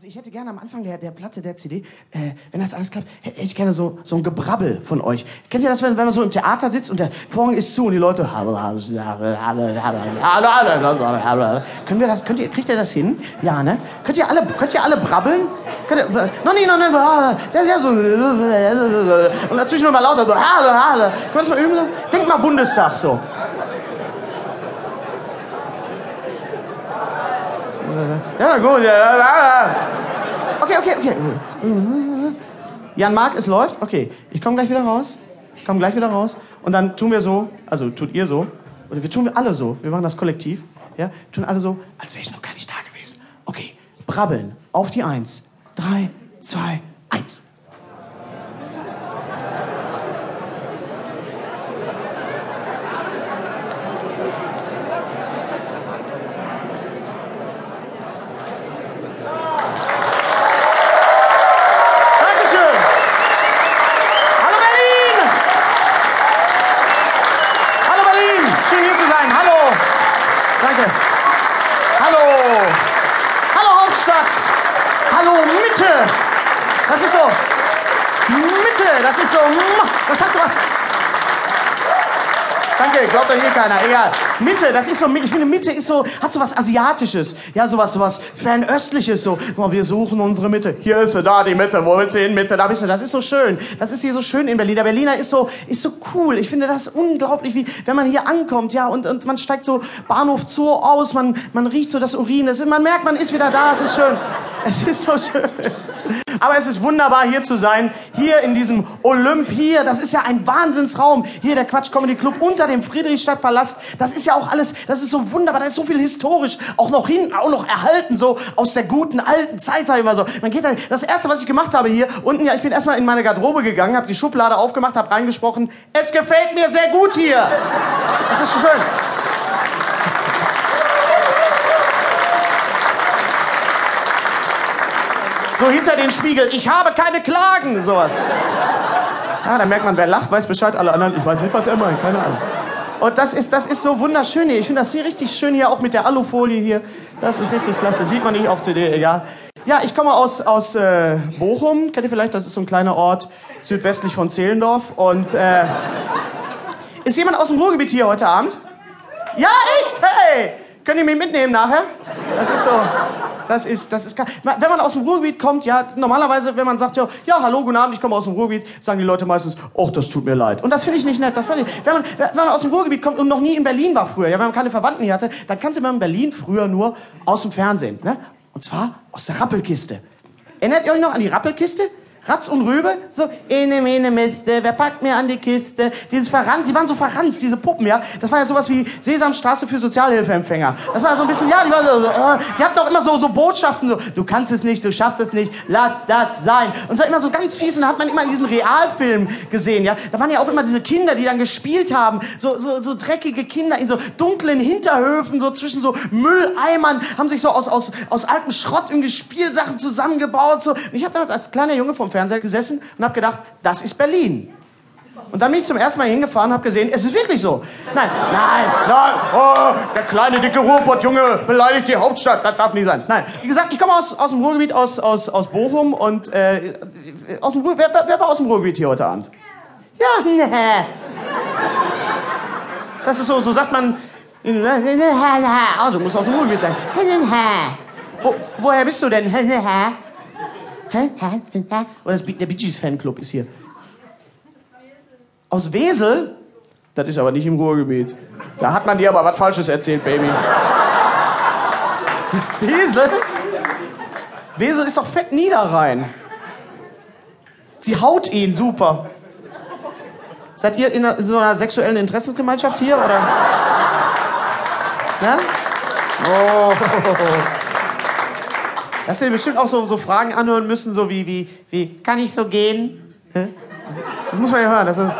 Also ich hätte gerne am Anfang der, der Platte, der CD, äh, wenn das alles klappt, hätte ich gerne so, so ein Gebrabbel von euch. Kennt ihr das, wenn, wenn man so im Theater sitzt und der Vorhang ist zu und die Leute... Können wir das, könnt ihr, kriegt ihr das hin? Ja, ne? Könnt ihr alle, könnt ihr alle brabbeln? Könnt ihr, noch nie, noch nie, und dazwischen nochmal lauter so, Können wir das mal üben? Denkt mal Bundestag so. Ja, gut. Okay, okay, okay. Jan Mark, es läuft. Okay, ich komme gleich wieder raus. Ich komme gleich wieder raus. Und dann tun wir so, also tut ihr so, oder wir tun wir alle so. Wir machen das kollektiv. Ja, tun alle so, als wäre ich noch gar nicht da gewesen. Okay, brabbeln. Auf die Eins. Drei, zwei, eins. Dankeschön. Hallo Berlin. Hallo Berlin. Schön hier zu sein. Hallo. Danke. Hallo. Hallo Hauptstadt. Hallo Mitte. Das ist so. Mitte. Das ist so. Das hat so was. Danke, glaubt doch hier keiner. Egal. Mitte, das ist so, ich finde, Mitte ist so, hat so was Asiatisches. Ja, sowas Fernöstliches, so. Guck mal, wir suchen unsere Mitte. Hier ist sie, da die Mitte. Wo willst du hin? Mitte, da bist du. Das ist so schön. Das ist hier so schön in Berlin. Der Berliner ist so, ist so cool. Ich finde das unglaublich, wie, wenn man hier ankommt, ja, und, und man steigt so Bahnhof Zoo aus, man, man riecht so das Urin. Ist, man merkt, man ist wieder da. Es ist schön. Es ist so schön. Aber es ist wunderbar, hier zu sein. Hier in diesem Olymp hier. Das ist ja ein Wahnsinnsraum. Hier der Quatsch Comedy Club unter dem Friedrichstadtpalast. Das ist ja auch alles, das ist so wunderbar. Da ist so viel historisch auch noch hin, auch noch erhalten, so aus der guten alten Zeit, sag ich mal so. Man geht da, das erste, was ich gemacht habe hier unten, ja, ich bin erstmal in meine Garderobe gegangen, habe die Schublade aufgemacht, habe reingesprochen. Es gefällt mir sehr gut hier. Das ist schön. So hinter den Spiegel, ich habe keine Klagen, sowas. Ja, da merkt man, wer lacht, weiß Bescheid, alle anderen, ich weiß nicht, was er meint, keine Ahnung. Und das ist, das ist so wunderschön hier. Ich finde das hier richtig schön hier, auch mit der Alufolie hier. Das ist richtig klasse. Sieht man nicht auf CD, egal. Ja, ich komme aus, aus äh, Bochum. Kennt ihr vielleicht? Das ist so ein kleiner Ort südwestlich von Zehlendorf. Und äh, ist jemand aus dem Ruhrgebiet hier heute Abend? Ja, echt? Hey! Könnt ihr mich mitnehmen nachher? Das ist so. Das ist, das ist, wenn man aus dem Ruhrgebiet kommt, ja, normalerweise, wenn man sagt, ja, ja, hallo, guten Abend, ich komme aus dem Ruhrgebiet, sagen die Leute meistens, ach, das tut mir leid. Und das finde ich nicht nett. Das ich, wenn man, wenn man aus dem Ruhrgebiet kommt und noch nie in Berlin war früher, ja, wenn man keine Verwandten hier hatte, dann kannte man Berlin früher nur aus dem Fernsehen, ne? Und zwar aus der Rappelkiste. Erinnert ihr euch noch an die Rappelkiste? Ratz und Rübe, so, ene, mene, Miste, wer packt mir an die Kiste? Dieses Verrannt, die waren so verranzt, diese Puppen, ja. Das war ja sowas wie Sesamstraße für Sozialhilfeempfänger. Das war so ein bisschen, ja, die waren so, so äh, die hatten auch immer so, so Botschaften, so, du kannst es nicht, du schaffst es nicht, lass das sein. Und es war immer so ganz fies und da hat man immer diesen Realfilmen gesehen, ja. Da waren ja auch immer diese Kinder, die dann gespielt haben, so, so, so dreckige Kinder in so dunklen Hinterhöfen, so zwischen so Mülleimern, haben sich so aus, aus, aus altem Schrott irgendwie Spielsachen zusammengebaut, so. Und ich habe damals als kleiner Junge vom Fernseher gesessen und habe gedacht, das ist Berlin. Und dann bin ich zum ersten Mal hingefahren und habe gesehen, es ist wirklich so. Nein, nein, nein, oh, der kleine, dicke Ruhrpott-Junge beleidigt die Hauptstadt. Das darf nicht sein. Nein, wie gesagt, ich komme aus, aus dem Ruhrgebiet, aus, aus, aus Bochum und äh, aus dem Ruhr, wer, wer war aus dem Ruhrgebiet hier heute Abend? Ja, ne. Das ist so, so sagt man, oh, du musst aus dem Ruhrgebiet sein. Wo, woher bist du denn? Oder das, der Bee Gees Fanclub ist hier. Aus Wesel? Das ist aber nicht im Ruhrgebiet. Da hat man dir aber was Falsches erzählt, Baby. Wesel? Wesel ist doch fett Niederrhein. Sie haut ihn, super. Seid ihr in, einer, in so einer sexuellen Interessensgemeinschaft hier, oder? Ja? Oh. Dass ihr bestimmt auch so, so Fragen anhören müssen, so wie, wie, wie, kann ich so gehen? Das muss man ja hören. Also,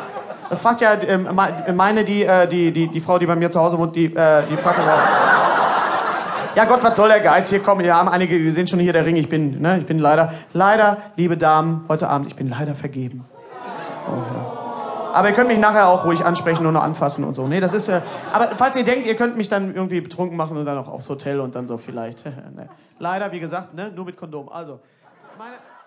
das fragt ja ähm, meine, die, äh, die, die, die Frau, die bei mir zu Hause wohnt, die, äh, die fragt immer, ja Gott, was soll der Geiz? Hier kommen, wir haben einige, wir sehen schon hier der Ring. Ich bin, ne, ich bin leider, leider, liebe Damen, heute Abend, ich bin leider vergeben. Oh, ja. Aber ihr könnt mich nachher auch ruhig ansprechen und nur anfassen und so. Nee, das ist. Äh, aber falls ihr denkt, ihr könnt mich dann irgendwie betrunken machen und dann auch aufs Hotel und dann so vielleicht. Leider, wie gesagt, ne, nur mit Kondom. Also, meine.